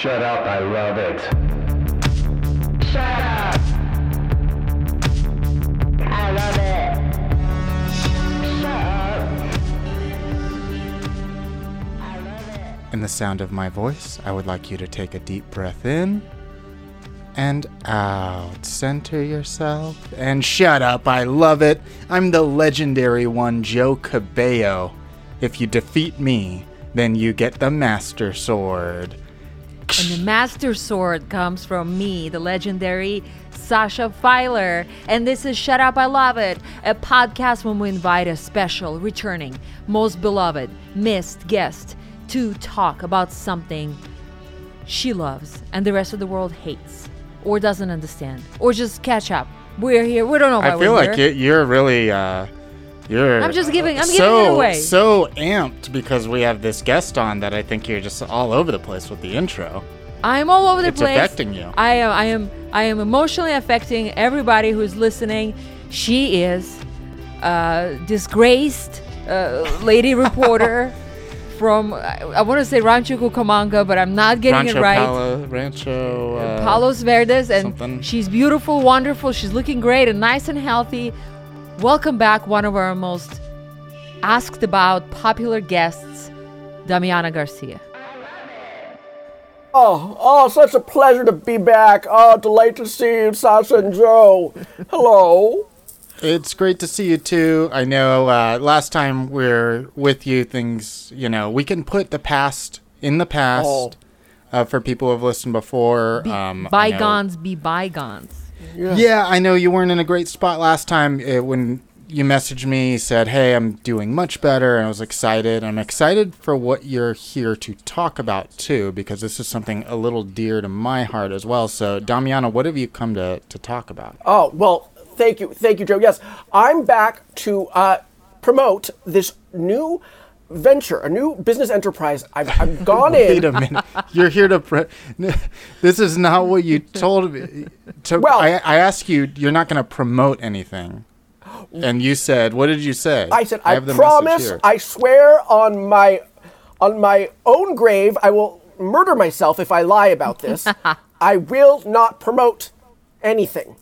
Shut up, I love it. Shut up. I love it. Shut up. I love it. In the sound of my voice, I would like you to take a deep breath in and out. Center yourself and shut up. I love it. I'm the legendary one, Joe Cabello. If you defeat me, then you get the Master Sword. And the Master Sword comes from me, the legendary Sasha Filer. And this is Shut Up, I Love It, a podcast when we invite a special, returning, most beloved, missed guest to talk about something she loves and the rest of the world hates or doesn't understand or just catch up. We're here. We don't know why I feel like you're really, uh, you're. I'm just giving- I'm so, giving it away. So amped because we have this guest on that I think you're just all over the place with the intro. I'm all over the It's place. affecting you. I am. I am. I am emotionally affecting everybody who's listening. She is a disgraced uh, lady reporter from I, I want to say Rancho Cucamonga, but I'm not getting Rancho it right. Palo, Rancho. Uh, Palos Verdes, and something. she's beautiful, wonderful. She's looking great and nice and healthy. Welcome back, one of our most asked about popular guests, Damiana Garcia. Oh, oh, such a pleasure to be back. Oh, delight to see you, Sasha and Joe. Hello. It's great to see you too. I know uh, last time we are with you, things, you know, we can put the past in the past Oh. uh, for people who have listened before. Be- um, bygones be bygones. Yeah, I know you weren't in a great spot last time uh, when you messaged me, said, Hey, I'm doing much better. And I was excited. I'm excited for what you're here to talk about too, because this is something a little dear to my heart as well. So, Damiana, what have you come to, to talk about? Oh, well, thank you. Thank you, Joe. Yes, I'm back to uh, promote this new venture, a new business enterprise. I've, I've gone Wait in. Wait a minute. You're here to. Pre- this is not what you told me. To, Well- I, I asked you, you're not going to promote anything. And you said, what did you say? I said, I, have the message promise. I swear on my on my own grave, I will murder myself if I lie about this. I will not promote anything.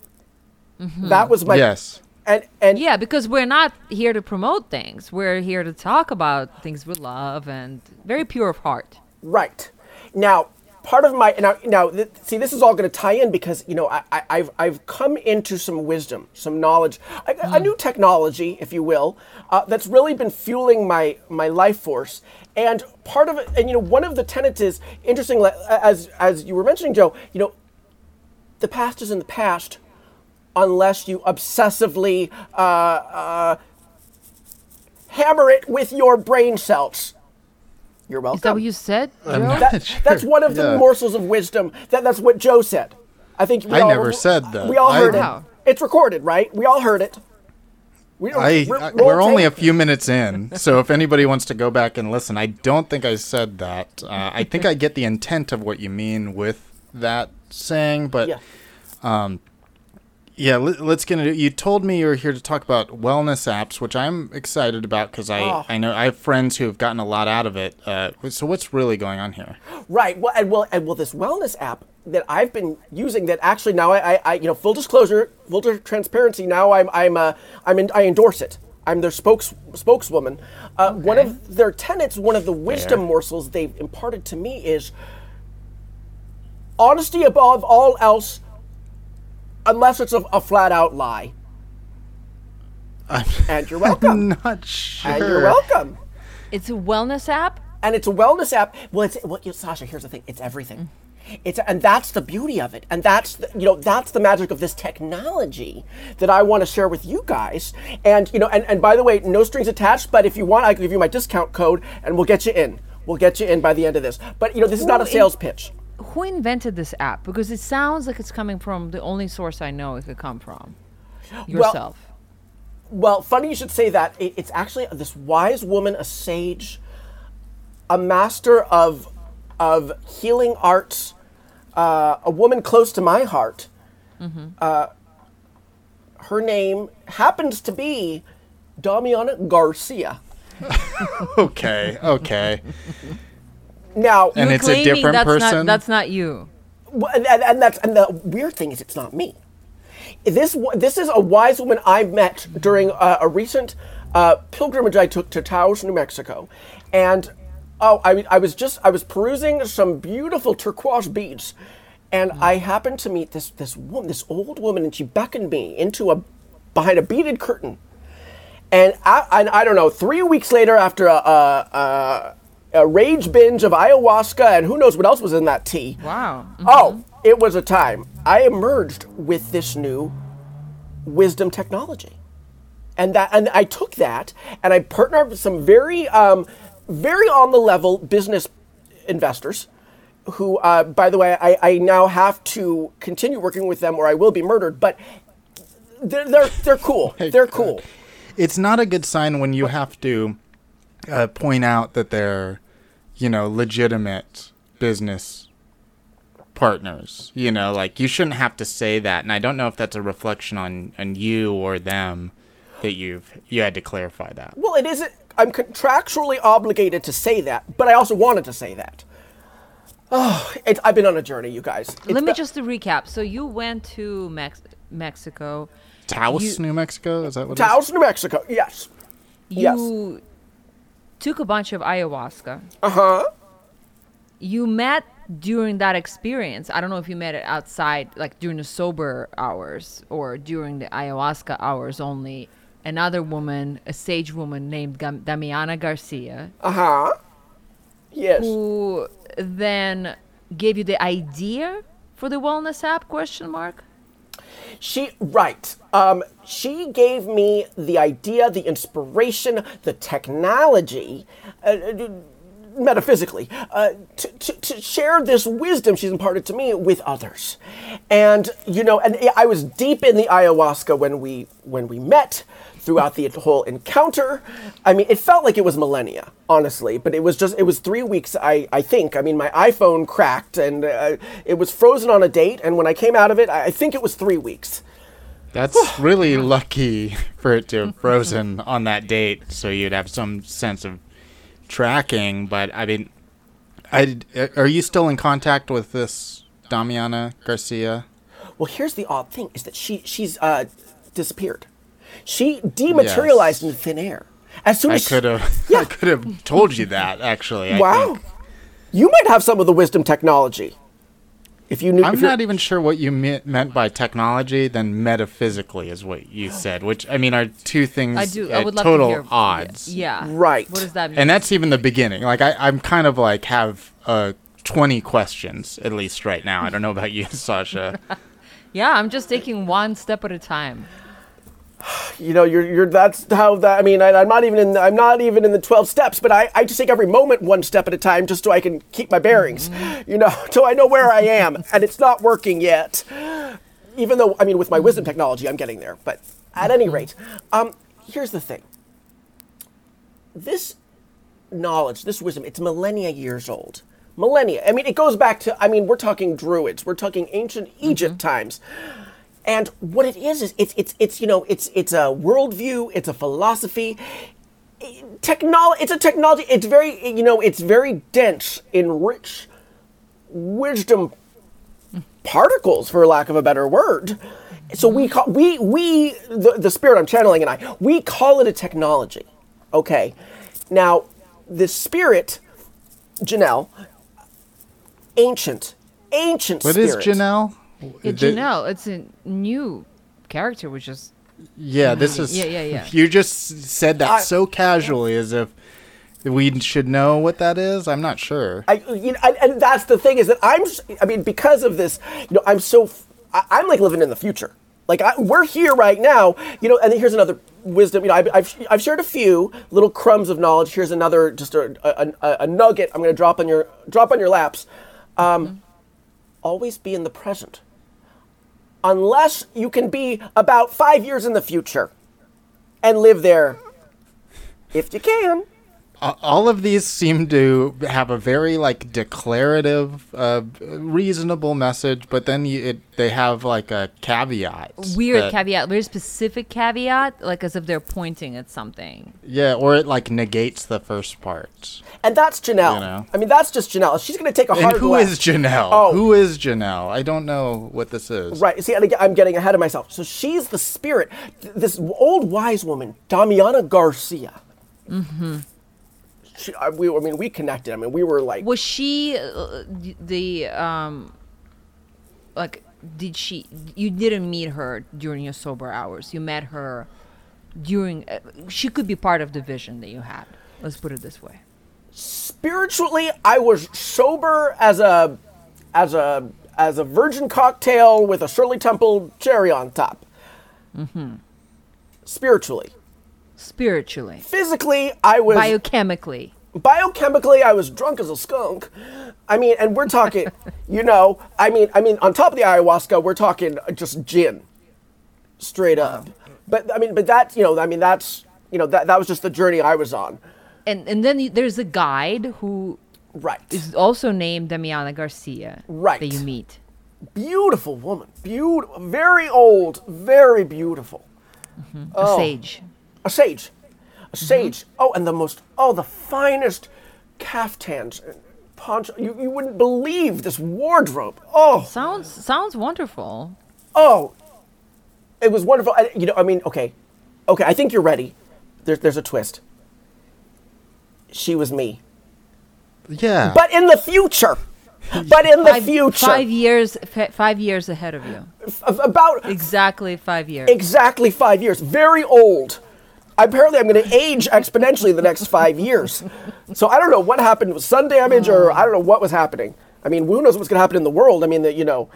Mm-hmm. That was my yes. And and Yeah, because we're not here to promote things. We're here to talk about things we love and very pure of heart. Right. Now, part of my now now th- see this is all going to tie in because you know I, I, I've I've come into some wisdom, some knowledge, a, a new technology, if you will, uh, that's really been fueling my my life force. And part of it, and you know, one of the tenets is interesting. As as you were mentioning, Joe, you know, the past is in the past unless you obsessively uh, uh, hammer it with your brain cells. You're welcome. Is that what you said, Joe? That- That's one of the Yeah. morsels of wisdom. That, that's what Joe said. I think we I all, never said that. We all I- heard Wow. it. It's recorded, right? We all heard it. We don't, I, we're, I- we're only a few minutes in, so if anybody wants to go back and listen, I don't think I said that. Uh, I think I get the intent of what you mean with that saying, but Yeah. Yeah, let, let's get into it. You told me you were here to talk about wellness apps, which I'm excited about because I, Oh. I know I have friends who have gotten a lot out of it. Uh, so what's really going on here? Right. Well, and well, and well, this wellness app that I've been using that actually now I, I, I you know, full disclosure, full transparency. Now I'm, I'm, uh, I'm in, I endorse it. I'm their spokes spokeswoman. Uh, One of their tenets, one of the wisdom Fair. morsels they've imparted to me is honesty above all else, unless it's a, a flat out lie. and you're welcome. I'm not sure. and you're welcome. It's a wellness app. and it's a wellness app. Well, it's well, you- Sasha. Here's the thing: it's everything. It's and that's the beauty of it, and that's the, you know that's the magic of this technology that I want to share with you guys. And you know, and, and by the way, no strings attached. But if you want, I can give you my discount code, and we'll get you in. We'll get you in by the end of this. But you know, this is not a Who in- sales pitch. Who invented this app? Because it sounds like it's coming from the only source I know it could come from. Yourself. Well, funny you should say that. It, it's actually this wise woman, a sage, a master of of healing arts, uh, a woman close to my heart. Uh, her name happens to be Damiana Garcia. Okay, okay. Now, And You're it's a different that's person? Not, that's not you. Well, and, and, and that's and the weird thing is it's not me. This this is a wise woman I met during uh, a recent uh, pilgrimage I took to Taos, New Mexico, and oh, I, I was just I was perusing some beautiful turquoise beads, and I happened to meet this this woman, this old woman, and she beckoned me into a behind a beaded curtain, and I, and I don't know. Three weeks later, after a, a, a, a rage binge of ayahuasca and who knows what else was in that tea. Wow. Oh, it was a time. I emerged with this new wisdom technology. And that and I took that and I partnered with some very um, very on the level business investors who uh, by the way I, I now have to continue working with them or I will be murdered, but they're they're, they're cool. They're cool. It's not a good sign when you have to uh, point out that they're, you know, legitimate business partners. You know, like you shouldn't have to say that. And I don't know if that's a reflection on on you or them that you've you had to clarify that. Well, it isn't. I'm contractually obligated to say that, but I also wanted to say that. Oh, it's, I've been on a journey, you guys. It's Let me been- just to recap. So you went to Mex- Mexico. Taos, You- New Mexico, is that what it is? Taos, New Mexico. Yes. Yes. Took a bunch of ayahuasca. Uh huh. You met during that experience. I don't know if you met it outside, like during the sober hours or during the ayahuasca hours only. Another woman, a sage woman named Gam- Damiana Garcia, Uh huh. Yes. who then gave you the idea for the wellness app? Question mark. She right. Um, she gave me the idea, the inspiration, the technology, uh, metaphysically, uh, to, to, to share this wisdom she's imparted to me with others. And you know, and I was deep in the ayahuasca when we when we met. Throughout the whole encounter, I mean, it felt like it was millennia, honestly. But it was just, it was three weeks. I, I think. I mean, my iPhone cracked and uh, it was frozen on a date. And when I came out of it, I I think it was three weeks. That's really lucky for it to have frozen on that date, so you'd have some sense of tracking. But I mean, I are you still in contact with this Damiana Garcia? Well, here's the odd thing: is that she she's uh, disappeared. She dematerialized Yes. into thin air as soon as I as. could have Yeah. I could have told you that actually. I wow, think. you might have some of the wisdom technology. If you knew, I'm if not even sure what you me- meant by technology. Then metaphysically is what you said, which I mean are two things I do. I at would love total to hear. odds. Yeah. Right. What does that mean? And that's even the beginning. Like I, I'm kind of like have uh 20 questions at least right now. I don't know about you, Sasha. yeah, I'm just taking one step at a time. you know, you're you're that's how that. I mean, I, I'm not even in. I'm not even in the twelve steps, but I I just take every moment one step at a time, just so I can keep my bearings. You know, so I know where I am, and it's not working yet. Even though, I mean, with my wisdom technology, I'm getting there. But at any rate, um, here's the thing. This knowledge, this wisdom, it's millennia years old. Millennia. I mean, it goes back to. I mean, we're talking Druids. We're talking ancient Egypt times. And what it is is it's it's it's you know it's it's a worldview, it's a philosophy, technology. It's a technology. It's very you know it's very dense in rich wisdom particles, for lack of a better word. So we call we we the, the spirit I'm channeling and I we call it a technology. Okay, now the spirit, Janelle, ancient, ancient. What is spirit. Janelle? Yeah, The- Janelle, it's a new character, which is Yeah, this is. Yeah, yeah, yeah. You just said that I- so casually, as if we should know what that is. I'm not sure. I, you know, and, and that's the thing is that I'm, I mean, because of this, you know, I'm so, I'm like living in the future. Like I, we're here right now, you know, and here's another wisdom. You know, I've, I've, I've shared a few little crumbs of knowledge. Here's another, just a, a, a, a nugget. I'm going to drop on your, drop on your laps. Um, Always be in the present, unless you can be about five years in the future, and live there, if you can. A- all of these seem to have a very like declarative, uh, reasonable message, but then you, it, they have like a caveat. Weird that- caveat, very specific caveat, like as if they're pointing at something. Yeah, or it like negates the first part. And that's Janelle. You know. I mean, that's just Janelle. She's going to take a And hard who left. is Janelle? Oh. Who is Janelle? I don't know what this is. Right. See, and again, I'm getting ahead of myself. So she's the spirit. This old wise woman, Damiana Garcia. Mm-hmm. She, I, we, I mean, we connected. I mean, we were like, Was she uh, the um like did she you didn't meet her during your sober hours. You met her during uh, she could be part of the vision that you had. Let's put it this way. spiritually, I was sober as a, as a, as a virgin cocktail with a Shirley Temple cherry on top. Mm-hmm. Spiritually, Spiritually, physically, I was biochemically. biochemically i was drunk as a skunk. I mean and we're talking you know i mean i mean on top of the ayahuasca we're talking just gin straight up. But i mean but that you know i mean that's you know that, that was just the journey i was on. And and then there's a guide who right. is also named Damiana Garcia Right. that you meet. beautiful woman. Beautiful very old very beautiful. Mm-hmm. A oh. sage. A sage a mm-hmm. sage oh and the most oh the finest caftans and poncho you, you wouldn't believe this wardrobe oh Sounds sounds wonderful. Oh, it was wonderful. I, you know, I mean, okay, okay. I think you're ready. There's there's a twist. She was me, Yeah. but in the future. But in the future, Five years f- five years ahead of you. F- about Exactly five years. exactly five years. Very old. Apparently, I'm going to age exponentially the next five years. So I don't know what happened with sun damage, or I don't know what was happening. I mean, who knows what's going to happen in the world? I mean, that you know,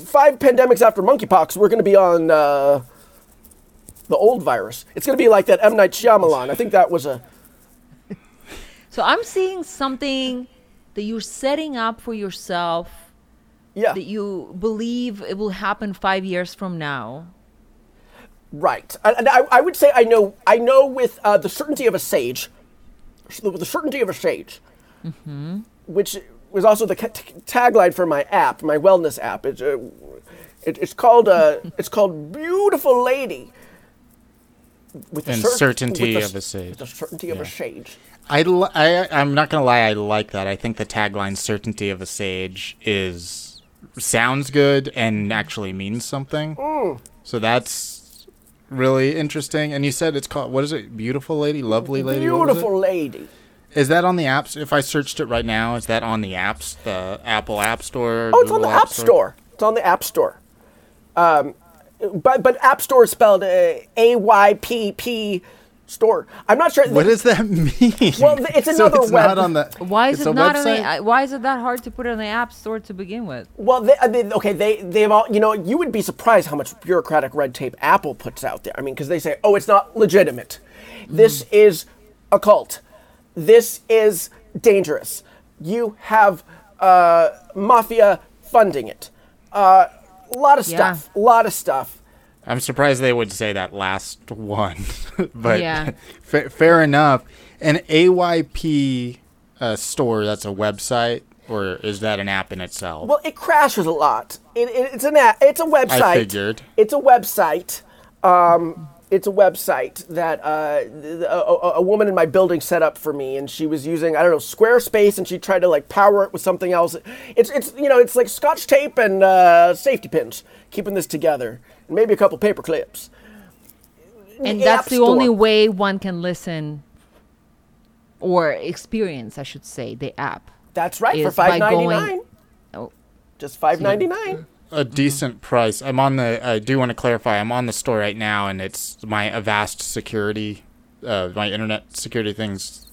five pandemics after monkeypox, we're going to be on uh, the old virus. It's going to be like that M Night Shyamalan. I think that was a So I'm seeing something that you're setting up for yourself yeah, that you believe it will happen five years from now. Right. And, and I, I would say I know I know with uh, the certainty of a sage, with the certainty of a sage, which was also the t- tagline for my app, my wellness app. It's uh, it, it's called uh, it's called Beautiful Lady. With the And cer- certainty with the of a s- sage. With the certainty of a sage. I, li- I I'm not gonna lie, I like that. I think the tagline "certainty of a sage" is sounds good and actually means something. So that's really interesting. And you said it's called what is it? Beautiful lady, lovely lady. what was it? Beautiful lady. Is that on the apps? If I searched it right now, is that on the apps? The Apple App Store? Oh, it's on the App Store. It's on the App Store. Um, but but App Store is spelled uh, A Y P P store. I'm not sure. What does that mean? Well, th- it's so another it's web- not on the. Why is it a not on the? Why is it that hard to put it on the app store to begin with? Well, they, I mean, okay, they they've all you know. You would be surprised how much bureaucratic red tape Apple puts out there. I mean, because they say, oh, it's not legitimate. This is occult. This is dangerous. You have uh, mafia funding it. A lot of Yeah. stuff. A lot of stuff. I'm surprised they would say that last one, but Yeah. fa- fair enough. An AYP uh, store, that's a website, or is that an app in itself? Well, it crashes a lot. It, it, it's an app. It's a website. I figured. It's a website. Um, it's a website that uh, a, a, a woman in my building set up for me, and she was using I don't know Squarespace, and she tried to like power it with something else. It's it's you know it's like Scotch tape and uh, safety pins keeping this together, and maybe a couple paper clips. And The that's App the only way one can listen or experience, I should say, the app. That's right for is by five ninety going- nine. Oh, Just five ninety nine. a decent price. I'm on the. I do want to clarify. I'm on the store right now, and it's my Avast security, uh, my internet security things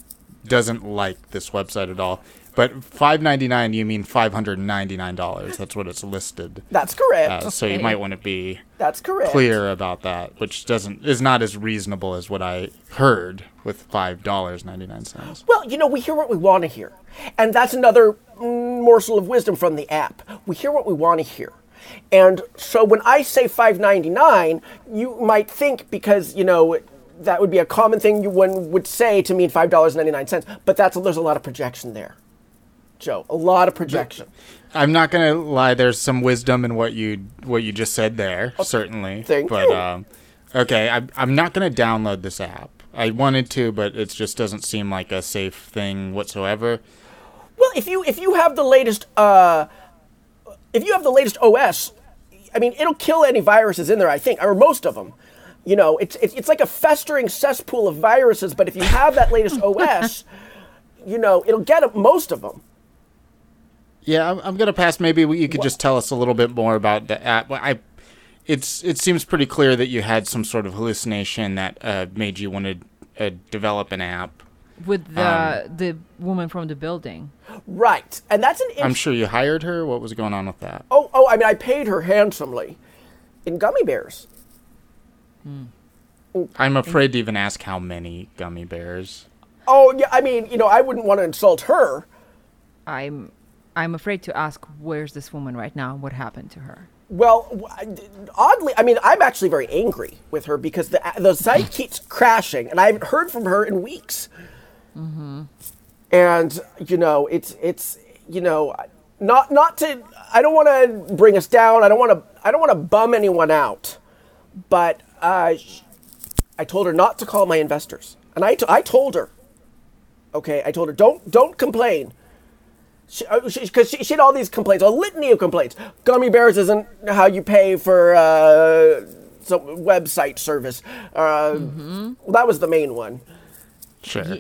doesn't like this website at all. But five ninety nine, you mean five hundred ninety nine dollars? That's what it's listed. That's correct. Uh, so you might want to be That's correct. clear about that, which doesn't is not as reasonable as what I heard with five dollars ninety nine cents. Well, you know, we hear what we want to hear. And that's another mm, morsel of wisdom from the app. We hear what we want to hear. And so when I say 5.99, you might think because, you know, that would be a common thing you one would say to mean five dollars ninety nine cents. But that's there's a lot of projection there, Joe. A lot of projection. I'm not gonna lie. There's some wisdom in what you what you just said there, certainly. thank but you. um, okay, I, I'm not gonna download this app. I wanted to, but it just doesn't seem like a safe thing whatsoever. Well, if you if you have the latest uh, if you have the latest OS, I mean, it'll kill any viruses in there. I think, or most of them. You know, it's it's, it's like a festering cesspool of viruses. But if you have that latest OS, you know, it'll get most of them. Yeah, I'm, I'm gonna pass. Maybe you could just tell us a little bit more about the app. I, it's it seems pretty clear that you had some sort of hallucination that uh, made you want to uh, develop an app. with the the woman from the building. Right, and that's an. I'm sure you hired her. What was going on with that? Oh, oh, I mean, I paid her handsomely in gummy bears. I'm afraid to even ask how many gummy bears. Oh, yeah, I mean, you know, I wouldn't want to insult her. I'm I'm afraid to ask where's this woman right now? What happened to her? Well, oddly, I mean, I'm actually very angry with her because the the site keeps crashing, and I haven't heard from her in weeks. Mm-hmm. And you know, it's it's you know, not not to. I don't want to bring us down. I don't want to. I don't want to bum anyone out. But uh, I told her not to call my investors, and I, t- I told her. Okay, I told her don't don't complain. Because she, 'cause she, she had all these complaints, a litany of complaints. Gummy bears isn't how you pay for uh, some website service. Uh, well, that was the main one. Sure. That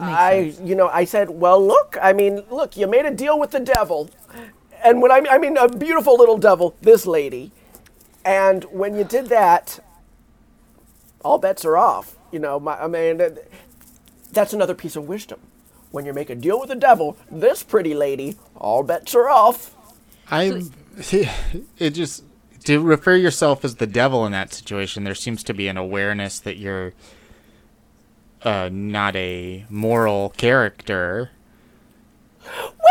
makes I, sense. you know, I said, well, look, I mean, look, you made a deal with the devil, and when I, mean- I mean, a beautiful little devil, this lady, and when you did that, all bets are off. You know, my, I mean, uh, that's another piece of wisdom. When you make a deal with the devil, this pretty lady, all bets are off. I it just to refer yourself as the devil in that situation. There seems to be an awareness that you're uh, not a moral character.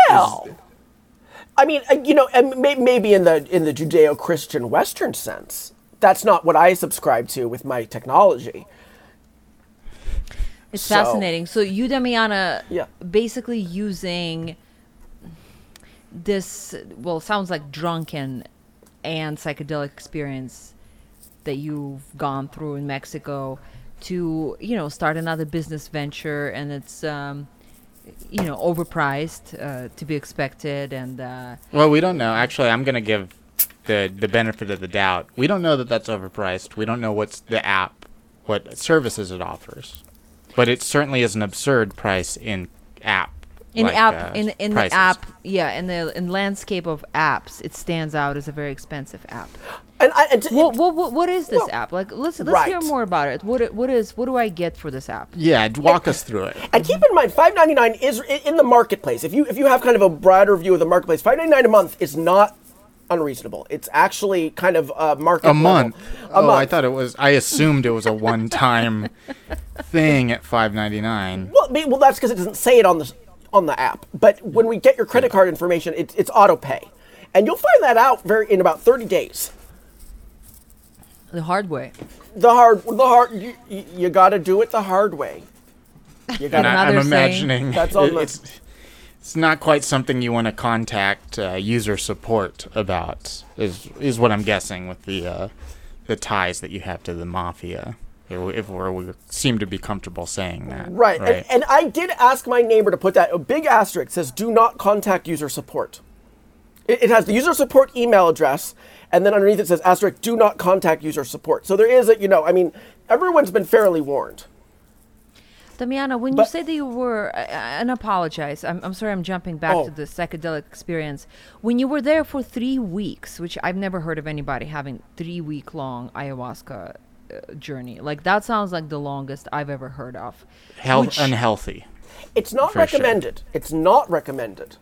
Well, I mean, uh, you know, maybe in the in the Judeo-Christian Western sense, that's not what I subscribe to with my technology. It's So- fascinating. So you, Damiana, Yeah. basically using this, well, sounds like drunken and psychedelic experience that you've gone through in Mexico to, you know, start another business venture, and it's, um, you know, overpriced uh, to be expected, and uh, Well, we don't know. Actually, I'm gonna give the the benefit of the doubt. We don't know that that's overpriced. We don't know what's the app, what services it offers, but it certainly is an absurd price in app. in like, app uh, in in prices. the app, yeah, in the in landscape of apps, it stands out as a very expensive app. And I, and to- What, what, what, what is this Well, app? Like, let's let's hear more about it. What it- what is what do I get for this app? Yeah, walk us through it. And keep in mind, five ninety nine is in the marketplace. If you if you have kind of a broader view of the marketplace, five ninety nine a month is not unreasonable. It's actually kind of uh, market A level. month. A oh, month. I thought it was. I assumed it was a one-time thing at five ninety nine. Well, be- well, that's because it doesn't say it on the on the app. But when we get your credit card information, it, it's auto pay, and you'll find that out very in about thirty days. The hard way. The hard, the hard, you, you, you got to do it the hard way. You got And to. I, I'm imagining That's on it- the- it's not quite something you want to contact uh, user support about. Is is what I'm guessing with the uh, the ties that you have to the mafia. If we, if we're, we seem to be comfortable saying that. Right. Right. And, and I did ask my neighbor to put that a big asterisk says do not contact user support. It, it has the user support email address, and then underneath it says asterisk do not contact user support. So there is a you know I mean everyone's been fairly warned. Damiana, when you But- say that you were, uh, and apologize, I'm, I'm sorry, I'm jumping back Oh. to the psychedelic experience. When you were there for three weeks, which I've never heard of anybody having three week long ayahuasca uh, journey, like that sounds like the longest I've ever heard of. Health which- unhealthy. It's not For sure. recommended. It's not recommended.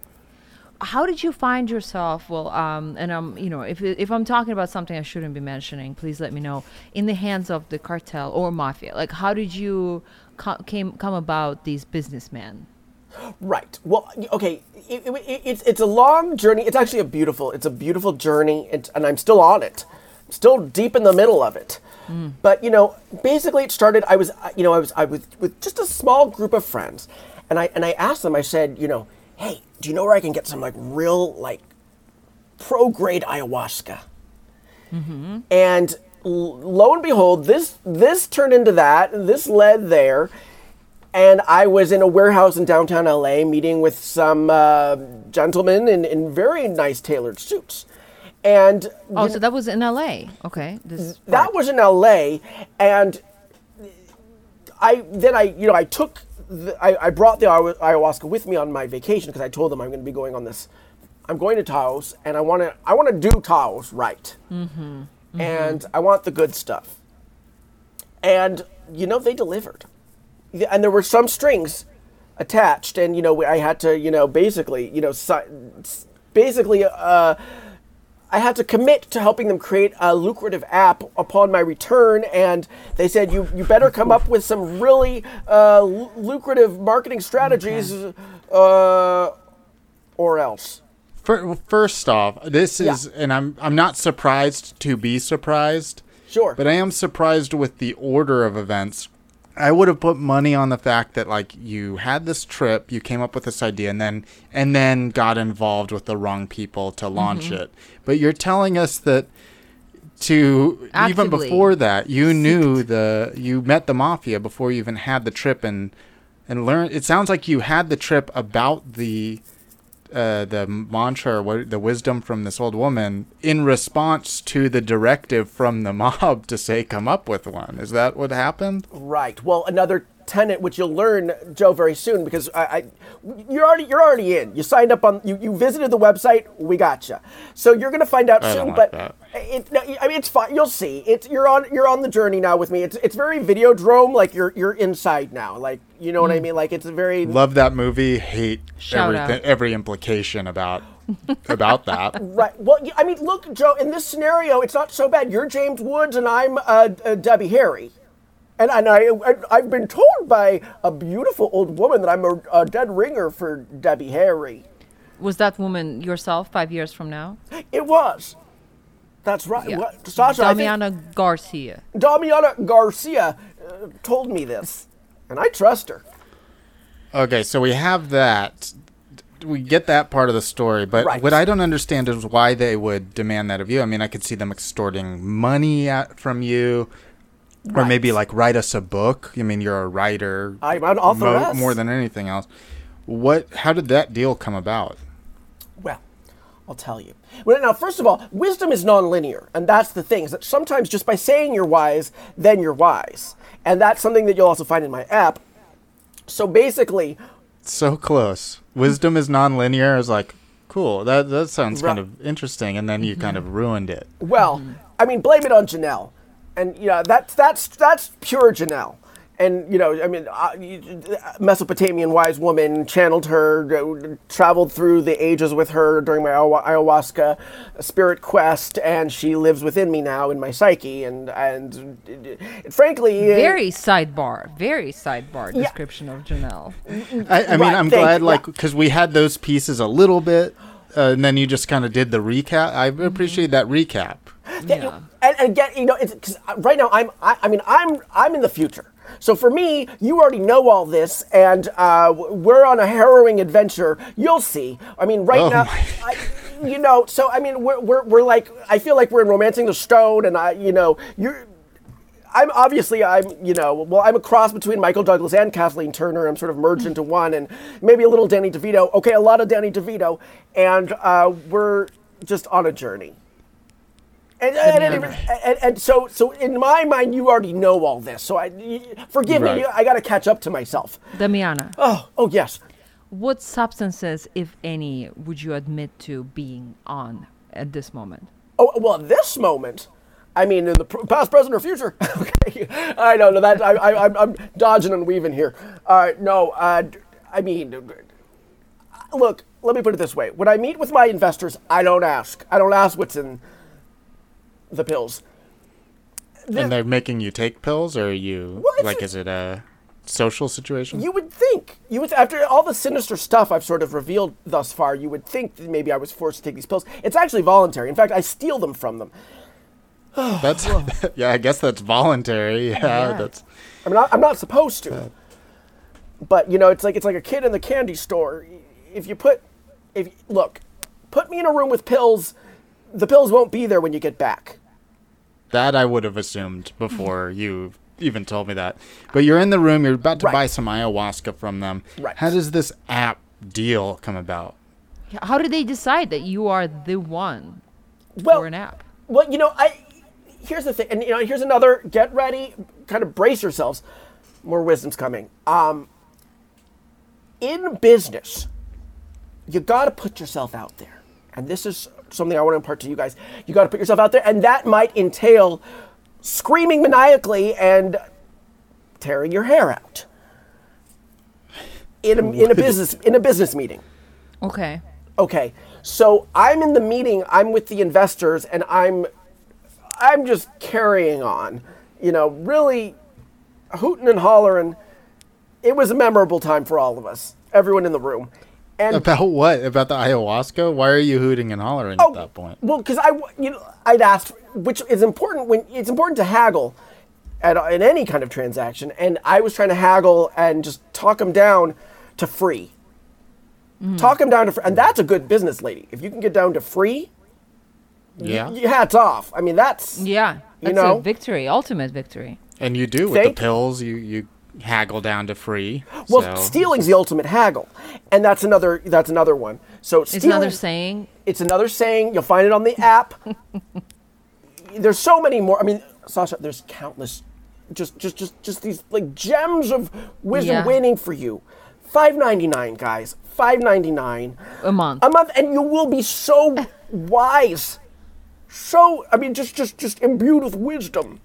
How did you find yourself well um and um you know if if i'm talking about something i shouldn't be mentioning please let me know in the hands of the cartel or mafia like how did you co- came come about these businessmen Right. Well, okay. It, it, it- it's it's a long journey. It's actually a beautiful. It's a beautiful journey, it's, and I'm still on it. still deep in the middle of it. But you know, basically, it started. I was, you know, I was, I was with just a small group of friends, and I and I asked them. I said, you know, hey, do you know where I can get some like real like pro grade ayahuasca? And lo and behold, this this turned into that. and This led there, and I was in a warehouse in downtown LA meeting with some uh, gentlemen in, in very nice tailored suits, and Oh, so that was in LA. Okay. This that was in LA, and I then I you know I took the, I, I brought the ayahuasca with me on my vacation because I told them I'm going to be going on this. I'm going to Taos, and I want to I want to do Taos right, mm-hmm. and I want the good stuff. And you know they delivered, and there were some strings attached, and you know I had to you know basically you know si- basically uh, I had to commit to helping them create a lucrative app upon my return, and they said you you better come up with some really uh, lu- lucrative marketing strategies, uh, or else. Fir- First off, this Yeah. is, and I'm I'm not surprised to be surprised, Sure. but I am surprised with the order of events. I would have put money on the fact that like you had this trip, you came up with this idea, and then and then got involved with the wrong people to launch mm-hmm. it. But you're telling us that to even before that, you knew the you met the mafia before you even had the trip and and learned. It sounds like you had the trip about the uh, the mantra or what, the wisdom from this old woman in response to the directive from the mob to say come up with one. Is that what happened? Right. Well, another tenet which you'll learn, Joe, very soon because I, I you're already you're already in. You signed up on you, you visited the website. We got you. So you're going to find out I soon. like but it, no, I mean, it's fine. You'll see. It's you're on you're on the journey now with me. It's it's very Videodrome. Like you're you're inside now. Like you know what I Hmm. mean. Like it's a very Love that movie. Hate Shout everything, out. every implication about about that. Right. Well, I mean, look, Joe. In this scenario, it's not so bad. You're James Woods, and I'm uh, uh, Debbie Harry, and and I and I've been told by a beautiful old woman that I'm a, a dead ringer for Debbie Harry. was that woman yourself five years from now? It was. That's right. Yeah. What, Sasha, I think Damiana Garcia. Damiana Garcia uh, told me this, and I trust her. Okay, so we have that. We get that part of the story, but Right. what I don't understand is why they would demand that of you. I mean, I could see them extorting money at, from you, or maybe like write us a book. I mean, you're a writer. I'm an authoress. more than anything else. What? How did that deal come about? Well, I'll tell you. Well, now, first of all, wisdom is nonlinear, and that's the thing. Is that sometimes just by saying you're wise, then you're wise, and that's something that you'll also find in my app. So basically, So close. Wisdom is nonlinear. is like, cool. That that sounds kind of interesting, and then you kind mm-hmm. of ruined it. well, I mean, blame it on Janelle, and you know that's that's that's pure Janelle. And you know, I mean, uh, Mesopotamian wise woman channeled her, uh, traveled through the ages with her during my ayahuasca spirit quest, and she lives within me now in my psyche. And and uh, frankly, Very sidebar. Very sidebar description of Janelle. I, I mean, Right, I'm glad, you, like, yeah. because we had those pieces a little bit, uh, and then you just kind of did the recap. I appreciate that recap. Yeah. and, and again, you know, it's because right now I'm, I, I mean, I'm, I'm in the future. So for me, you already know all this, and uh, we're on a harrowing adventure. You'll see. I mean, right Oh now, I, you know. So I mean, we're, we're, we're like, I feel like we're in romancing the stone, and I, you know, you're. I'm obviously I'm you know well I'm a cross between Michael Douglas and Kathleen Turner. I'm sort of merged into one, and maybe a little Danny DeVito. Okay, a lot of Danny DeVito, and uh, we're just on a journey. And, and, and, and, and so, so in my mind, you already know all this. So I forgive Right. me. I got to catch up to myself. Damiana, Oh, oh yes. what substances, if any, would you admit to being on at this moment? Oh well, this moment, I mean, in the pr- past, present, or future. okay, I don't know that. I, I, I'm, I'm dodging and weaving here. Uh, no, uh, I mean, look. Let me put it this way: when I meet with my investors, I don't ask. I don't ask what's in the pills. And they're making you take pills, or are you like, is it a social situation? You would think you would after all the sinister stuff I've sort of revealed thus far, you would think that maybe I was forced to take these pills. It's actually voluntary. In fact, I steal them from them. That's yeah. I guess that's voluntary. Yeah, Yeah. that's I'm not. I'm not supposed to. But you know, it's like it's like a kid in the candy store. If you put, if look, put me in a room with pills, the pills won't be there when you get back. that I would have assumed before you even told me that. But you're in the room. You're about to Right. buy some ayahuasca from them. Right. How does this app deal come about? How did they decide that you are the one Well, for an app? well, you know, I here's the thing, and you know, here's another. Get ready, kind of brace yourselves. More wisdom's coming. Um, in business, you got to put yourself out there, and this is something I want to impart to you guys. You got to put yourself out there, and that might entail screaming maniacally and tearing your hair out in a, in a business in a business meeting. Okay. Okay, so I'm in the meeting. I'm with the investors, and I'm, I'm just carrying on. You know, really, hooting and hollering. It was a memorable time for all of us, everyone in the room, and About what? About the ayahuasca? Why are you hooting and hollering Oh, at that point? Well, because I, w- you know, I'd asked, which is important when it's important to haggle at in any kind of transaction, and I was trying to haggle and just talk them down to free. Mm. Talk them down to free, and that's a good business lady. If you can get down to free, Yeah. y- hats off. I mean, that's Yeah. You know? a victory, ultimate victory. And you do with Thank- the pills. You you haggle down to free. well, so- stealing's the ultimate haggle, and that's another that's another one. So It's another saying. It's another saying. You'll find it on the app. there's so many more. I mean, Sasha, there's countless, just just just just these like gems of wisdom Yeah. waiting for you. Five ninety nine, guys. Five ninety nine A month. a month, and you will be so wise. So I mean, just just just imbued with wisdom.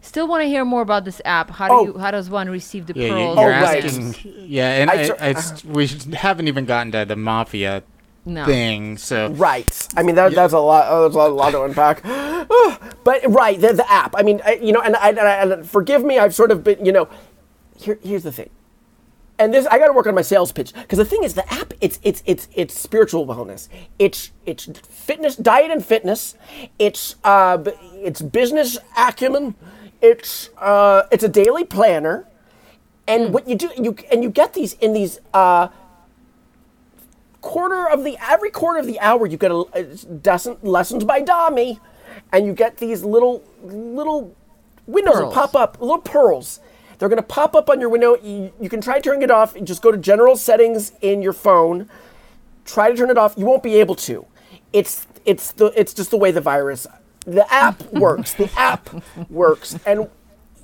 Still want to hear more about this app. How do Oh. you? How does one receive the Yeah, you, pearls? you're Oh, right. asking. Yeah, and I I, tr- I, s- uh-huh. we haven't even gotten to the mafia No. thing. So Right. I mean, that, that's a lot. Oh, that's a lot to unpack. but right, the, the app. I mean, I, you know, and, I, and, I, and forgive me, I've sort of been, you know, here, here's the thing. And this, I got to work on my sales pitch because the thing is, the app, it's it's it's it's spiritual wellness. It's it's fitness, diet, and fitness. It's uh, it's business acumen. It's uh, it's a daily planner. And what you do, you and you get these in these uh, quarter of the every quarter of the hour you get a, a lesson lessons by Dami, and you get these little little windows that pop up, little pearls. They're gonna pop up on your window. You, you can try turning it off. Just go to general settings in your phone. Try to turn it off. You won't be able to. It's it's the it's just the way the virus. The app works. The app works, and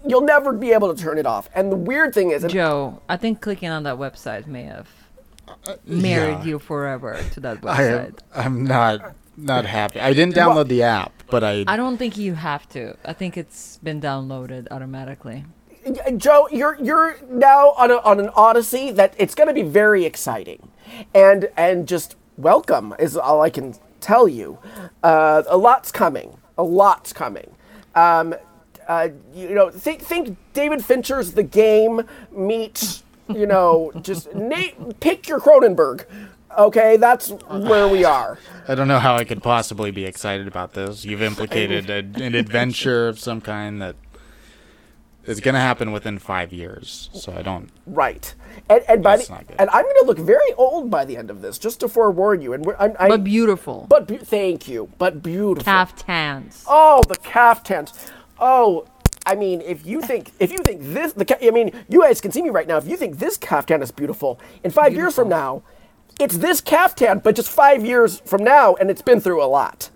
you'll never be able to turn it off. And the weird thing is, Joe, I think clicking on that website may have married yeah. you forever to that I am, website. I'm not not happy. I didn't download the app, but I, I don't think you have to. I think it's been downloaded automatically. Uh, Joe, you're you're now on a, on an odyssey that it's going to be very exciting, and and just welcome is all I can tell you. Uh, a lot's coming. A lot's coming. Um, uh, you know, think think David Fincher's The Game meets you know just na- pick your Cronenberg. Okay, that's where we are. I don't know how I could possibly be excited about this. You've implicated a, an adventure of some kind that is going to happen within five years. So I don't. Right, and and by the, and I'm going to look very old by the end of this, just to forewarn you. And we're, I'm, I, But beautiful. But be- thank you. But beautiful. Caftans. Oh, the calf caftans. Oh, I mean, if you think if you think this the I mean, you guys can see me right now. If you think this caftan is beautiful, in five years from now, it's this caftan, but just five years from now, and it's been through a lot.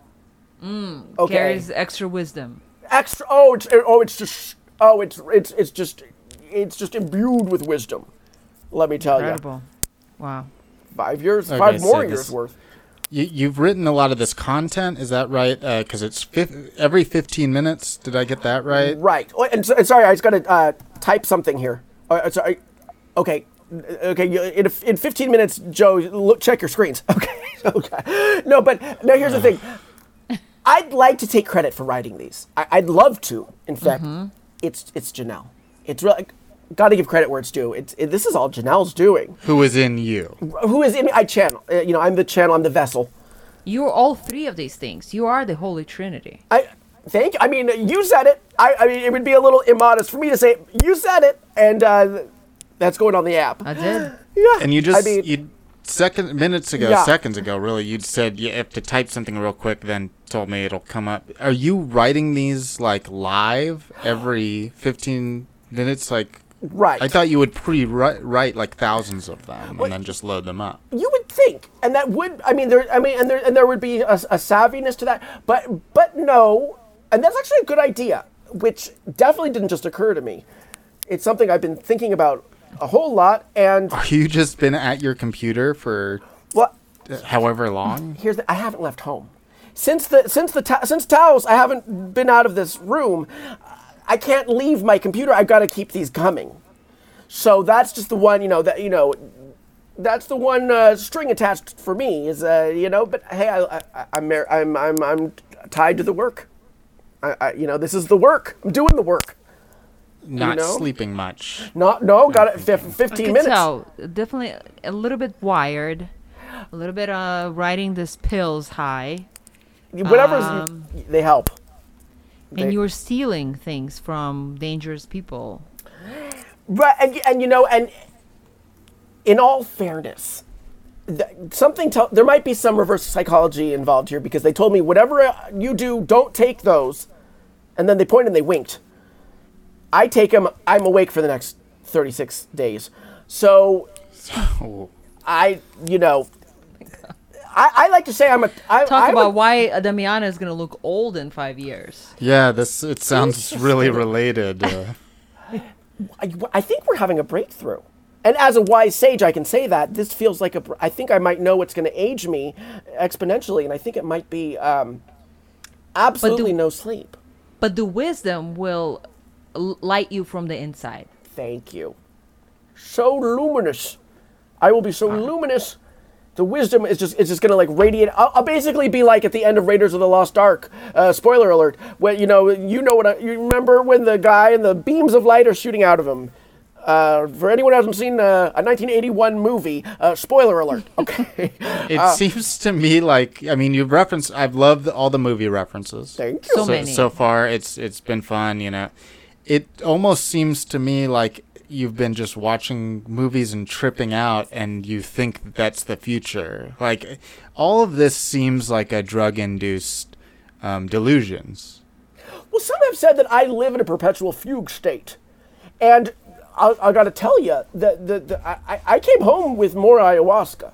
Mm, okay. Carries extra wisdom. Extra. Oh, it's oh, it's just oh, it's it's it's just it's just imbued with wisdom. Let me tell you, Incredible. Wow. five years, Okay, five so more this- years worth. You, you've written a lot of this content, is that right? Because it's fif- every 15 minutes. Did I get that right? Right. Oh, and, so- and sorry, I just got to uh, type something here. Uh, sorry. Okay. Okay. In, in 15 minutes, Joe, look, check your screens. Okay. Okay. No, but now here's the thing. I'd like to take credit for writing these. I, I'd love to. In fact, it's it's Janelle. It's really got to give credit where it's due. It's it, this is all Janelle's doing. Who is in you? Who is in? Me? I channel. Uh, you know, I'm the channel. I'm the vessel. You're all three of these things. You are the Holy Trinity. I thank. I mean, you said it. I, I mean, it would be a little immodest for me to say you said it, and uh, that's going on the app. I did. yeah. And you just I mean, you second minutes ago, Yeah. seconds ago, really, you said you have to type something real quick, then told me it'll come up. Are you writing these like live every fifteen minutes? Like, right. I thought you would pre-write write like thousands of them and then just load them up. you would think, and that would. I mean, there. I mean, and there and there would be a, a savviness to that, but but no, and that's actually a good idea, which definitely didn't just occur to me. It's something I've been thinking about a whole lot, and Are you just been at your computer for well, however long? here's the, I haven't left home since the since the ta- since Taos. I haven't been out of this room. I can't leave my computer. I've got to keep these coming. So that's just the one, you know, that you know, that's the one uh, string attached for me is, uh, you know. But hey, I, I, I'm mar- I'm I'm I'm tied to the work. I, I, you know, this is the work. I'm doing the work. Not know? sleeping much. Not no, got it. Fif- I Fifteen can minutes. tell. Definitely a little bit wired. A little bit uh riding this pills high. Whatever's Um, they help. They- And you're stealing things from dangerous people. Right, and, and you know, and in all fairness, th- something tell there might be some reverse psychology involved here because they told me whatever uh, you do, don't take those, and then they pointed and they winked. I take them. I'm awake for the next 36 days, so Oh, I, you know, I, I like to say I'm a. I, Talk I'm about a, why Damiana is gonna look old in five years. yeah, this it sounds really related. Uh, I, I think we're having a breakthrough. And as a wise sage, I can say that this feels like a. I think I might know what's going to age me exponentially, and I think it might be um, absolutely no sleep. But the wisdom will l- light you from the inside. Thank you. So luminous. I will be so luminous. The wisdom is just it's just gonna like radiate. I'll, I'll basically be like at the end of Raiders of the Lost Ark. Uh, spoiler alert. When you know you know what I, you remember when the guy and the beams of light are shooting out of him. Uh, for anyone who hasn't seen uh, a 1981 movie, uh, spoiler alert. Okay. it Uh, seems to me like I mean you've referenced I've loved all the movie references. Thank you. So so, many. so far it's it's been fun you know it almost seems to me like you've been just watching movies and tripping out and you think that's the future like all of this seems like a drug induced um, delusions Well, some have said that I live in a perpetual fugue state, and I, I got to tell you that the, the, I, I came home with more ayahuasca.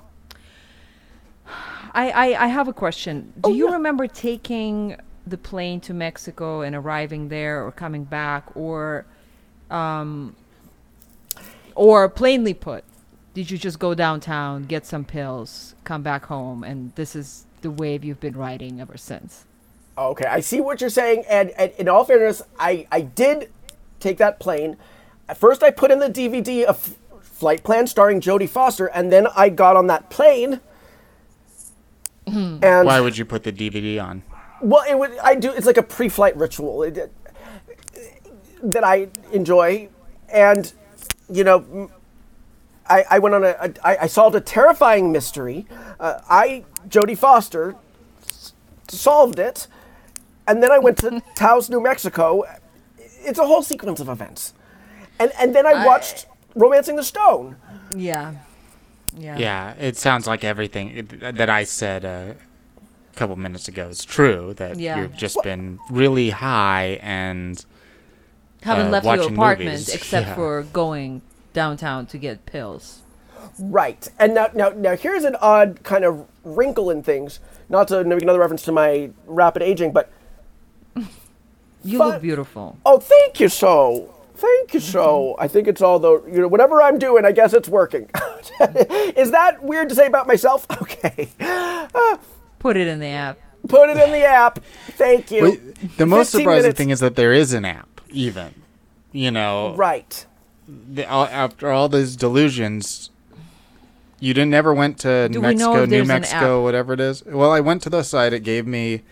I, I, I have a question. Do Oh, you yeah. remember taking the plane to Mexico and arriving there or coming back or um or plainly put, did you just go downtown, get some pills, come back home and this is the wave you've been riding ever since? Okay, I see what you're saying, and, and in all fairness, I, I did take that plane. At first, I put in the DVD of Flightplan starring Jodie Foster, and then I got on that plane. and why would you put the dvd on Well, it would. I do. It's like a pre-flight ritual it, it- that I enjoy, and you know, I, I went on a. a I, I solved a terrifying mystery. Uh, I Jodie Foster s- solved it, and then I went to Taos, New Mexico. It's a whole sequence of events, and and then I watched Romancing the Stone. Yeah. Yeah. yeah it sounds like everything that i said uh, a couple minutes ago is true that Yeah. you've just been really high and Haven't uh, left your apartment movies. except Yeah. for going downtown to get pills. Right. And now, now, now here's an odd kind of wrinkle in things. Not to make another reference to my rapid aging, but You But- look beautiful. oh, thank you so. Thank you so. I think it's all the you know whatever I'm doing. I guess it's working. Is that weird to say about myself? Okay. Put it in the app. Put it in the app. Thank you. Wait, the most surprising minutes. thing is that there is an app, even. You know, Right. the, all, after all those delusions, you didn't never went to Do Mexico, New Mexico, whatever it is. Well, I went to the site. It gave me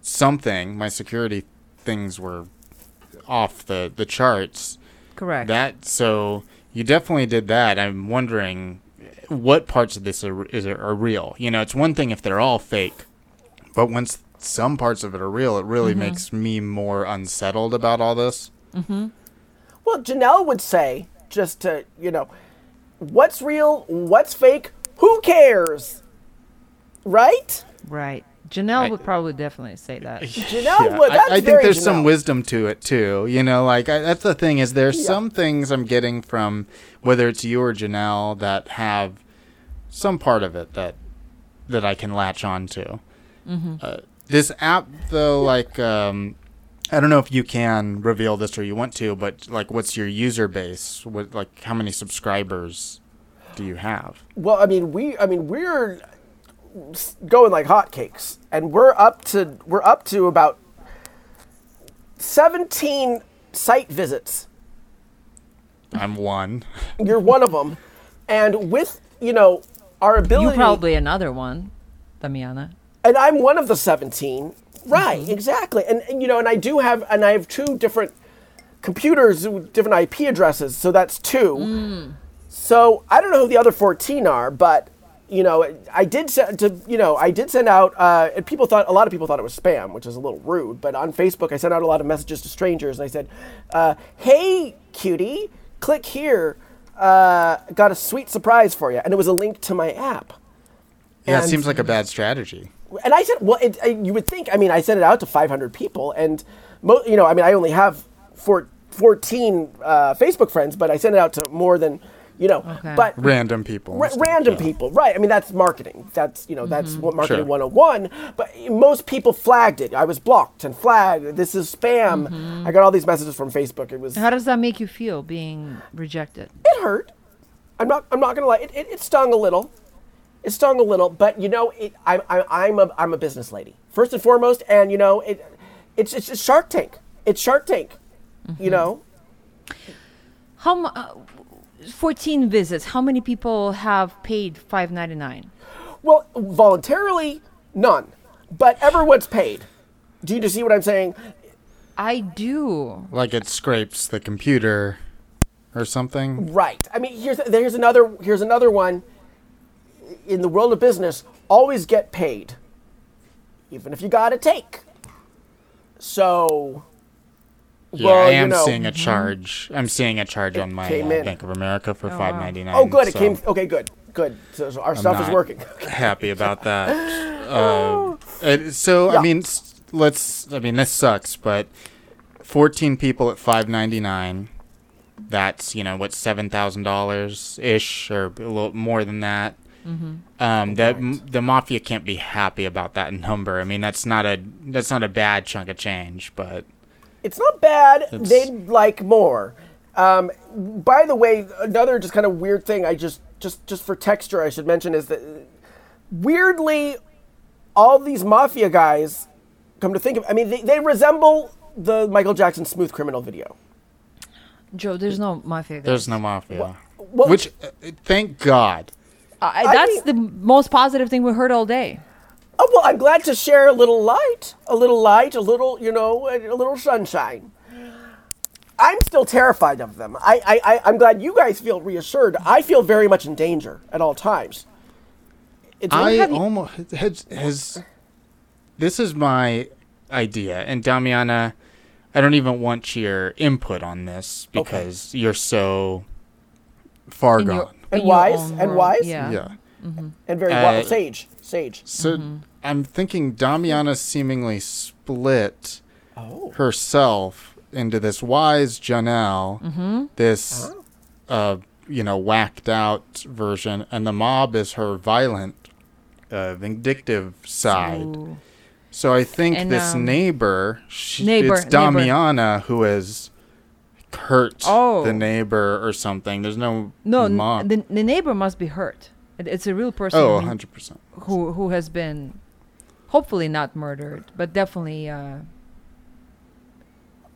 something. My security things were off the the charts. Correct. That so you definitely did that. I'm wondering what parts of this are is are real. You know, it's one thing if they're all fake But once some parts of it are real, it really makes me more unsettled about all this. Mm-hmm. Well, Janelle would say, just to, you know, what's real, what's fake, who cares? Right? Right. Janelle I- would probably definitely say that. Janelle would. I- That's I, think very there's some wisdom to it too. You know, like I, that's the thing is there's Yeah. some things I'm getting from whether it's you or Janelle that have some part of it that that I can latch on to. Mm-hmm. Uh, this app though, like um, I don't know if you can reveal this or you want to, but like, what's your user base? What like how many subscribers do you have? Well, I mean, we, I mean, we're s- going like hotcakes, and we're up to, we're up to about seventeen site visits. I'm one. You're one of them, and with you know our ability, You ability, probably another one, Damiana. and I'm one of the 17. Right, mm-hmm. exactly. And, and, you know, and I do have, and I have two different computers with different IP addresses, so that's two. Mm. So I don't know who the other 14 are, but you know, I did send to, you know, I did send out, uh, and people thought, a lot of people thought it was spam, which is a little rude, but on Facebook, I sent out a lot of messages to strangers, and I said, uh, hey, cutie, click here. Uh, got a sweet surprise for you. And it was a link to my app. Yeah, it seems like a bad strategy. and I said, well, it, I, you would think. I mean, I sent it out to 500 people, and mo- you know, I mean, I only have four, 14 uh, Facebook friends, but I sent it out to more than, you know, Okay. but Random people. and ra- stuff, random yeah. people, right? I mean, that's marketing. That's you know, that's mm-hmm. what marketing Sure. 101. But most people flagged it. I was blocked and flagged. This is spam. Mm-hmm. I got all these messages from Facebook. It was How does that make you feel being rejected? it hurt. I'm not. I'm not gonna lie. It, it, it stung a little. It stung a little, but you know, it, I'm, I'm, I'm a, I'm a business lady first and foremost, and you know, it, it's, it's just Shark Tank. It's Shark Tank. You mm-hmm. know, How mu- uh, 14 visits. How many people have paid 5.99? well, voluntarily, none, but everyone's paid. Do you just see what I'm saying? I do. Like it scrapes the computer or something. Right. I mean, here's here's another here's another one. In the world of business, always get paid, even if you got to take. So. Yeah, well, I you am know- seeing a charge. I'm seeing a charge on my uh. Bank of America for five ninety nine. Oh, good. It came. Okay, good. Good. So, so our stuff is working. happy about that. Uh, and so Yeah. I mean, let's. I mean, this sucks, but fourteen people at five ninety nine. That's you know what seven thousand dollars ish or a little more than that. Um, the m- the mafia can't be happy about that number. I mean, that's not a that's not a bad chunk of change, but It's not bad. It's- They'd like more. Um, by the way, another just kind of weird thing I just just just for texture I should mention is that weirdly, all these mafia guys come to think of. I mean, they, they resemble the Michael Jackson "Smooth Criminal" video. Joe, there's no mafia. guys. there's no mafia. well- Which, uh, thank God. I, that's mean- the most positive thing we heard all day. Oh well, I'm glad to share a little light, a little light, a little you know, a, a little sunshine. I'm still terrified of them. I, I, I I'm glad you guys feel reassured. I feel very much in danger at all times. It's I heavy. almost has, has this is my idea, and Damiana, I don't even want your input on this because you're so far In gone. your- And wise, and wise? Yeah. yeah. and very Uh, wise, sage, sage. So I'm thinking Damiana seemingly split Oh. herself into this wise Janelle, this uh, you know whacked out version, and the mob is her violent, uh, vindictive side. Ooh. So I think And, this um, neighbor, she, neighbor- it's. Damiana who has hurt Oh. the neighbor or something. There's no No, n- mob. the, the neighbor must be hurt. It, it's a real person oh, who- 100 percent. who who has been hopefully not murdered, but definitely uh,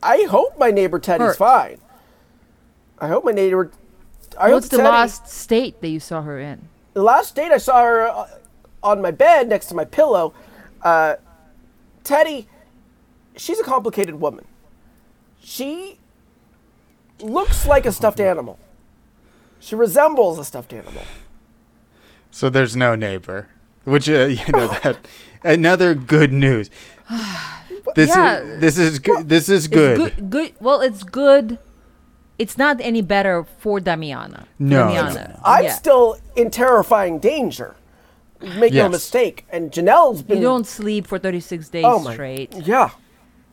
I hope my neighbor Teddy's Hurt. fine. I hope my neighbor. I what's hope the Teddy, last state that you saw her in? The last state I saw her uh, on my bed next to my pillow. Uh, Teddy, she's a complicated woman. She looks like a stuffed animal. She resembles a stuffed animal. So there's no neighbor. which uh, you know that another good news. This Yeah. is this is good. This is It's good. good. Good. Well, it's good. It's not any better for Damiana. No, Damiana. I'm yeah. still in terrifying danger. Make no mistake. And Janelle's been. You don't sleep for 36 days oh my, straight. Yeah.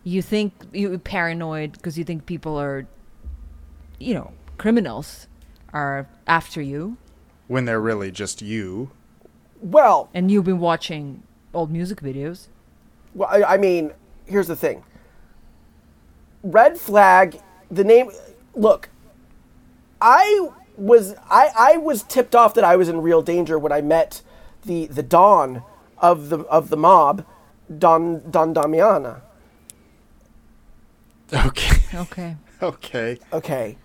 You think you're paranoid because you think people are, you know, criminals are after you, when they're really just you. Well, and you've been watching old music videos. Well, I, I mean, here's the thing. Red flag. The name. Look, I was I, I was tipped off that I was in real danger when I met the the Don of the of the mob, Don Don Damiana. Okay. Okay. okay. Okay.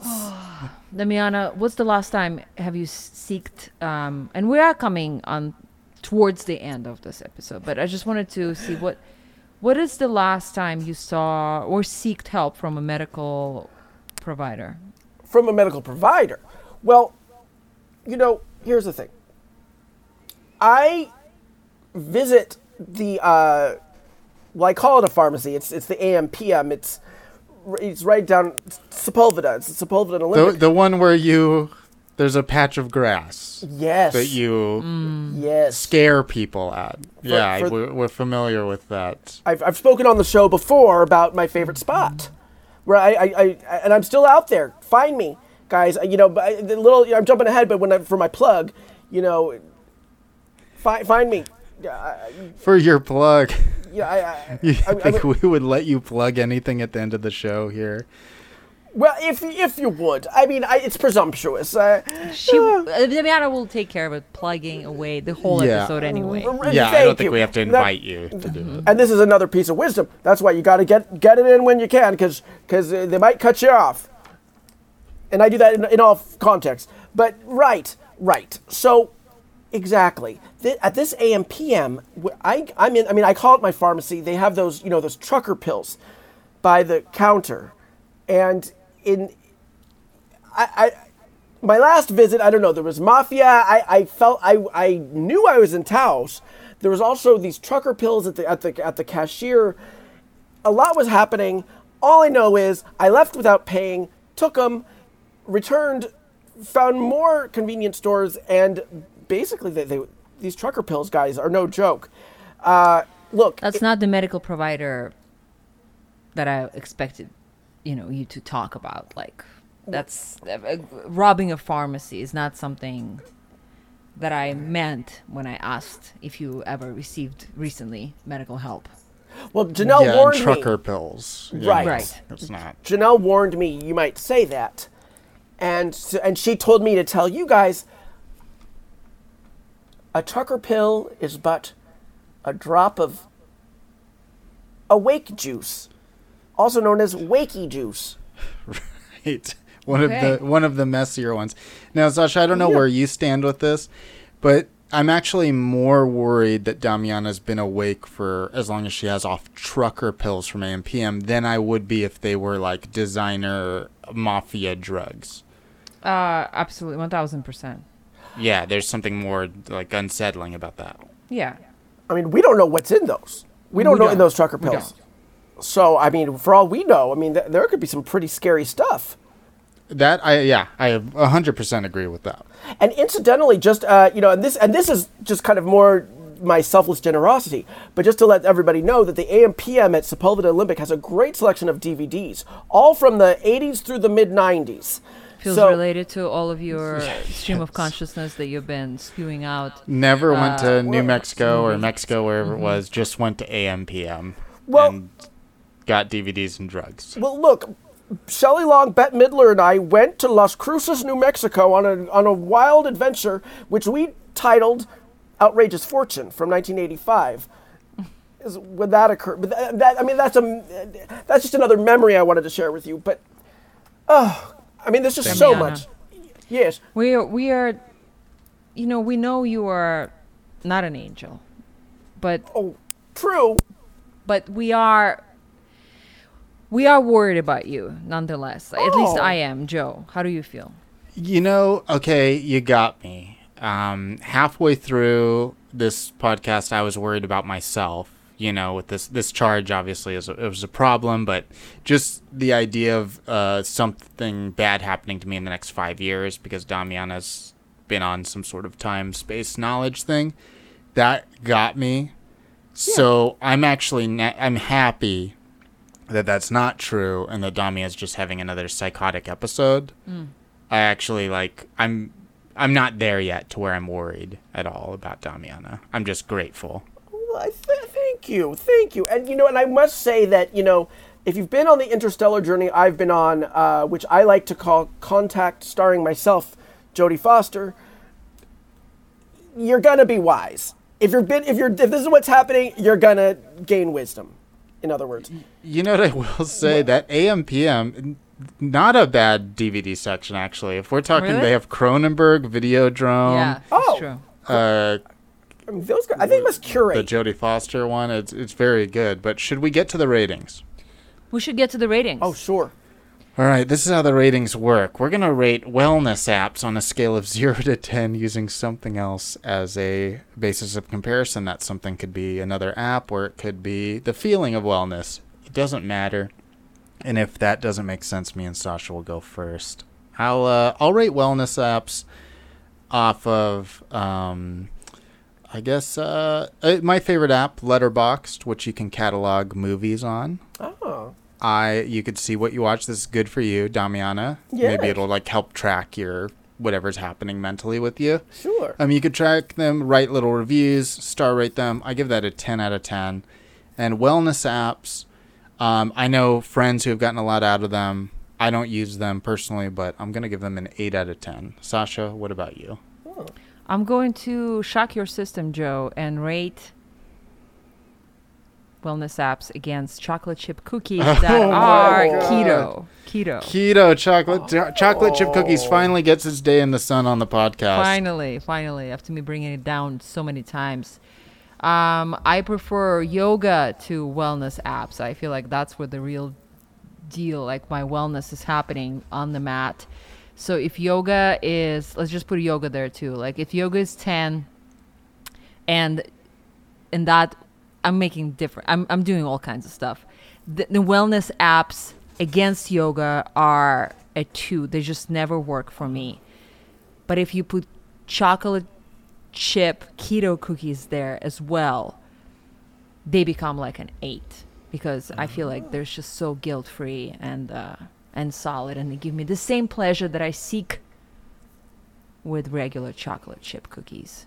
Damiana, what's the last time have you seeked? Um, and we are coming on towards the end of this episode, but I just wanted to see what what is the last time you saw or seeked help from a medical provider? From a medical provider. Well, you know, here's the thing. I visit the uh, well, I call it a pharmacy. It's it's the AM PM. It's it's right down Sepulveda. It's the Sepulveda The Olympic. the one where you there's a patch of grass yes. that you mm. yes. scare people at. yeah, for- we're, we're familiar with that. I've, I've spoken on the show before about my favorite spot, where I, I, I and I'm still out there. Find me, guys. You know, but I- the little I'm jumping ahead, but when I for my plug, you know, find find me. Yeah, For your plug, yeah. I, I, you I- I- think we would let you plug anything at the end of the show here? well, if if you would, I mean, I, it's presumptuous. Uh, She, uh, Damiana will take care of it, plugging away the whole Yeah. episode anyway. r- Yeah, I don't think you. we have to That- invite you to do it. And this is another piece of wisdom. That's why you got to get get it in when you can, because uh, they might cut you off. And I do that in, in all f- contexts. But right, right. So exactly at this AM PM, I I'm in. I mean, I call it my pharmacy. They have those you know those trucker pills by the counter, and in I. I my last visit, I don't know, there was mafia. I, I felt I, I knew I was in Taos. There was also these trucker pills at the at the at the cashier. A lot was happening. All I know is I left without paying, took them, returned, found more convenience stores, and basically they, they these trucker pills guys are no joke. Uh, look, That's not the medical provider that I expected, you know, you to talk about. Like, that's uh, uh, robbing a pharmacy is not something that I meant when I asked if you ever received recently medical help. well Janelle yeah, warned and me. trucker pills. Right. Right. It's not. Janelle warned me you might say that, and s- and she told me to tell you guys. A trucker pill is but a drop of awake juice, also known as wakey juice. Right. One Okay. of the one of the messier ones. Now, Sasha, I don't know Yeah. where you stand with this, but I'm actually more worried that Damiana's been awake for as long as she has off trucker pills from AMPM than I would be if they were like designer mafia drugs. Uh, absolutely, one thousand percent. Yeah, there's something more like unsettling about that. Yeah. I mean, we don't know what's in those. We don't We know don't. in those trucker pills. So, I mean, for all we know, I mean, th- there could be some pretty scary stuff. That I yeah, I 100% agree with that. And incidentally, just uh, you know, and this and this is just kind of more my selfless generosity, but just to let everybody know that the AMPM at Sepulveda Olympic has a great selection of DVDs, all from the 80s through the mid 90s. Feels So- related to all of your stream of consciousness that you've been spewing out. Never went Uh, to New well, Mexico or Mexico wherever it was, just went to AMPM Well- and got DVDs and drugs. Well, look, Shelley Long, Bette Midler, and I went to Las Cruces, New Mexico on a, on a wild adventure, which we titled Outrageous Fortune from 1985. Is, would that occur? But that, that, I mean, that's a that's just another memory I wanted to share with you. But, oh, I mean, there's just so much. Yes. We are, we are, you know, we know you are not an angel, but Oh, true. but we are we are worried about you nonetheless. At least Oh. I am, Joe. How do you feel? You know, okay, you got me. Um, halfway through this podcast, I was worried about myself. You know, with this this charge, obviously, is a, it was a problem, but just the idea of uh, something bad happening to me in the next five years because Damiana's been on some sort of time space knowledge thing, that got me. So I'm actually na- I'm happy that that's not true and that Dami is just having another psychotic episode. I actually like I'm I'm not there yet to where I'm worried at all about Damiana. I'm just grateful. Well, I th- thank you, thank you, and you know, and I must say that you know, if you've been on the interstellar journey I've been on, uh, which I like to call Contact, starring myself, Jodie Foster, you're gonna be wise. If you're been, if you're, if this is what's happening, you're gonna gain wisdom. In other words, You know what I will say that AMPM not a bad DVD section actually. If we're talking Really? they have Cronenberg, Videodrome, yeah, oh. that's true. uh I mean, those guys, I think it must curate the curate. Jodie Foster one, it's it's very good. But should we get to the ratings? We should get to the ratings. oh, sure. All right, this is how the ratings work. We're going to rate wellness apps on a scale of 0 to 10 using something else as a basis of comparison. That something could be another app or it could be the feeling of wellness. It doesn't matter. And if that doesn't make sense, me and Sasha will go first. I'll uh, I'll rate wellness apps off of um, I guess uh, uh, my favorite app, Letterboxd, which you can catalog movies on. Oh, I you could see what you watch. This is good for you, Damiana. Yeah. Maybe it'll like help track your whatever's happening mentally with you. sure. Um, you could track them, write little reviews, star rate them. I give that a ten out of ten. And wellness apps, um, I know friends who have gotten a lot out of them. I don't use them personally, but I'm gonna give them an eight out of ten. Sasha, what about you? I'm going to shock your system, Joe, and rate wellness apps against chocolate chip cookies that are keto. Keto. Keto chocolate cho- chocolate chip cookies finally gets its day in the sun on the podcast. Finally, finally, after me bringing it down so many times. Um, I prefer yoga to wellness apps. I feel like that's where the real deal, like my wellness is happening on the mat. So if yoga is, let's just put yoga there too. Like if yoga is 10 and in that I'm making different, I'm, I'm doing all kinds of stuff. The, the wellness apps against yoga are a two. They just never work for me. But if you put chocolate chip keto cookies there as well, they become like an eight because I feel like they're just so guilt free and uh, and solid, and they give me the same pleasure that I seek with regular chocolate chip cookies.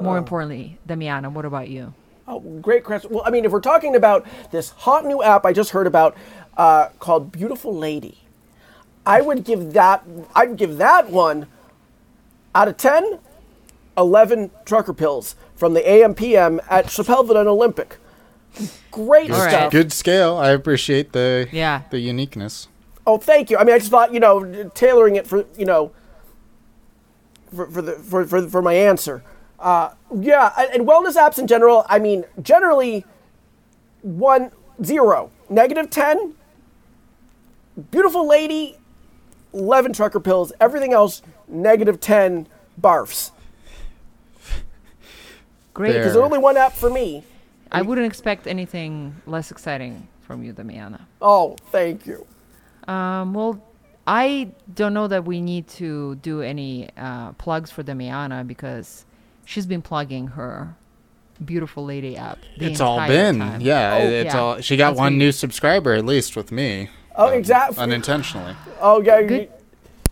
More importantly, Damiana, what about you? Oh, great question. Well, I mean, if we're talking about this hot new app I just heard about uh, called Beautiful Lady, I would give that. I'd give that one out of 10, 11 trucker pills from the AMPM at Chappelleville and Olympic. Great All right. stuff. Good scale. I appreciate the Yeah. the uniqueness. Oh, thank you. I mean, I just thought you know tailoring it for you know for for the for for, for my answer. Uh, yeah, and, wellness apps in general. I mean, generally one zero negative ten. Beautiful lady, eleven trucker pills. Everything else negative ten barfs. Great. Fair. There's only one app for me. I wouldn't expect anything less exciting from you, Damiana. Oh, thank you. Um, well, I don't know that we need to do any uh, plugs for Damiana because she's been plugging her beautiful lady app. the it's all been time. yeah. Oh, it's yeah. all. She got That's one me. new subscriber at least with me. Oh, exactly. Unintentionally. Oh, yeah. Good,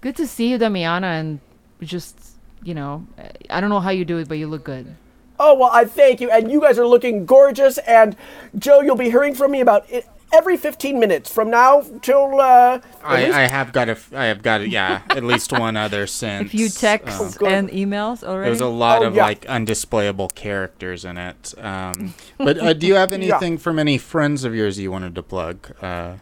good to see you, Damiana, and just you know, I don't know how you do it, but you look good. Oh, well, I thank you. And you guys are looking gorgeous. And Joe, you'll be hearing from me about it every 15 minutes from now till. Uh, I, least- I have got a. f- I have got a, yeah at least one other since. A few texts um, good. and emails already. There's a lot Oh, of yeah. like undisplayable characters in it. Um, but uh, do you have anything from any friends of yours you wanted to plug? Uh,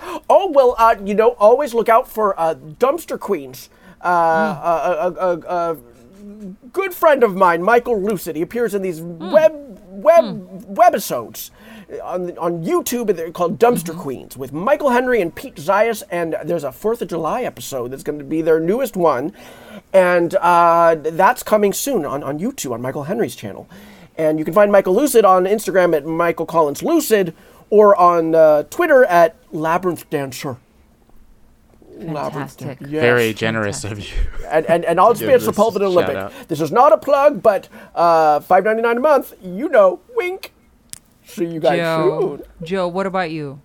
oh, well, uh, you know, always look out for uh, Dumpster Queens. Uh, uh, uh, uh, uh, good friend of mine, Michael Lucid. He appears in these web web webisodes on on YouTube. They're called Dumpster Queens with Michael Henry and Pete Zias. And there's a Fourth of July episode that's going to be their newest one, and uh, that's coming soon on on YouTube on Michael Henry's channel. And you can find Michael Lucid on Instagram at Michael Collins Lucid or on uh, Twitter at Labyrinth Dancer. Labyrinth Fantastic. Yes. Very generous of you. And, and, and I'll experience the this Pulpit shout Olympic. out. This is not a plug, but uh, five ninety nine a month. You know, wink. See you guys Joe, soon. Joe, what about you?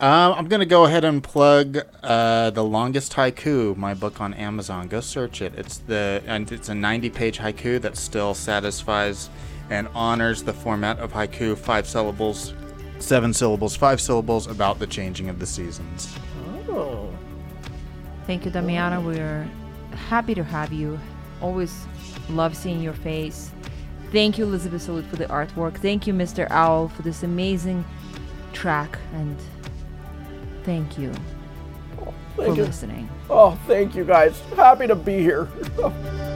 Um, I'm gonna go ahead and plug uh, the longest haiku, my book on Amazon. Go search it. It's the and it's a 90-page haiku that still satisfies and honors the format of haiku: five syllables, seven syllables, five syllables about the changing of the seasons. Oh. Thank you, Damiana. We're happy to have you. Always love seeing your face. Thank you, Elizabeth Salute, for the artwork. Thank you, Mr. Owl, for this amazing track. And thank you oh, for Thank you. listening. Oh, thank you guys. Happy to be here.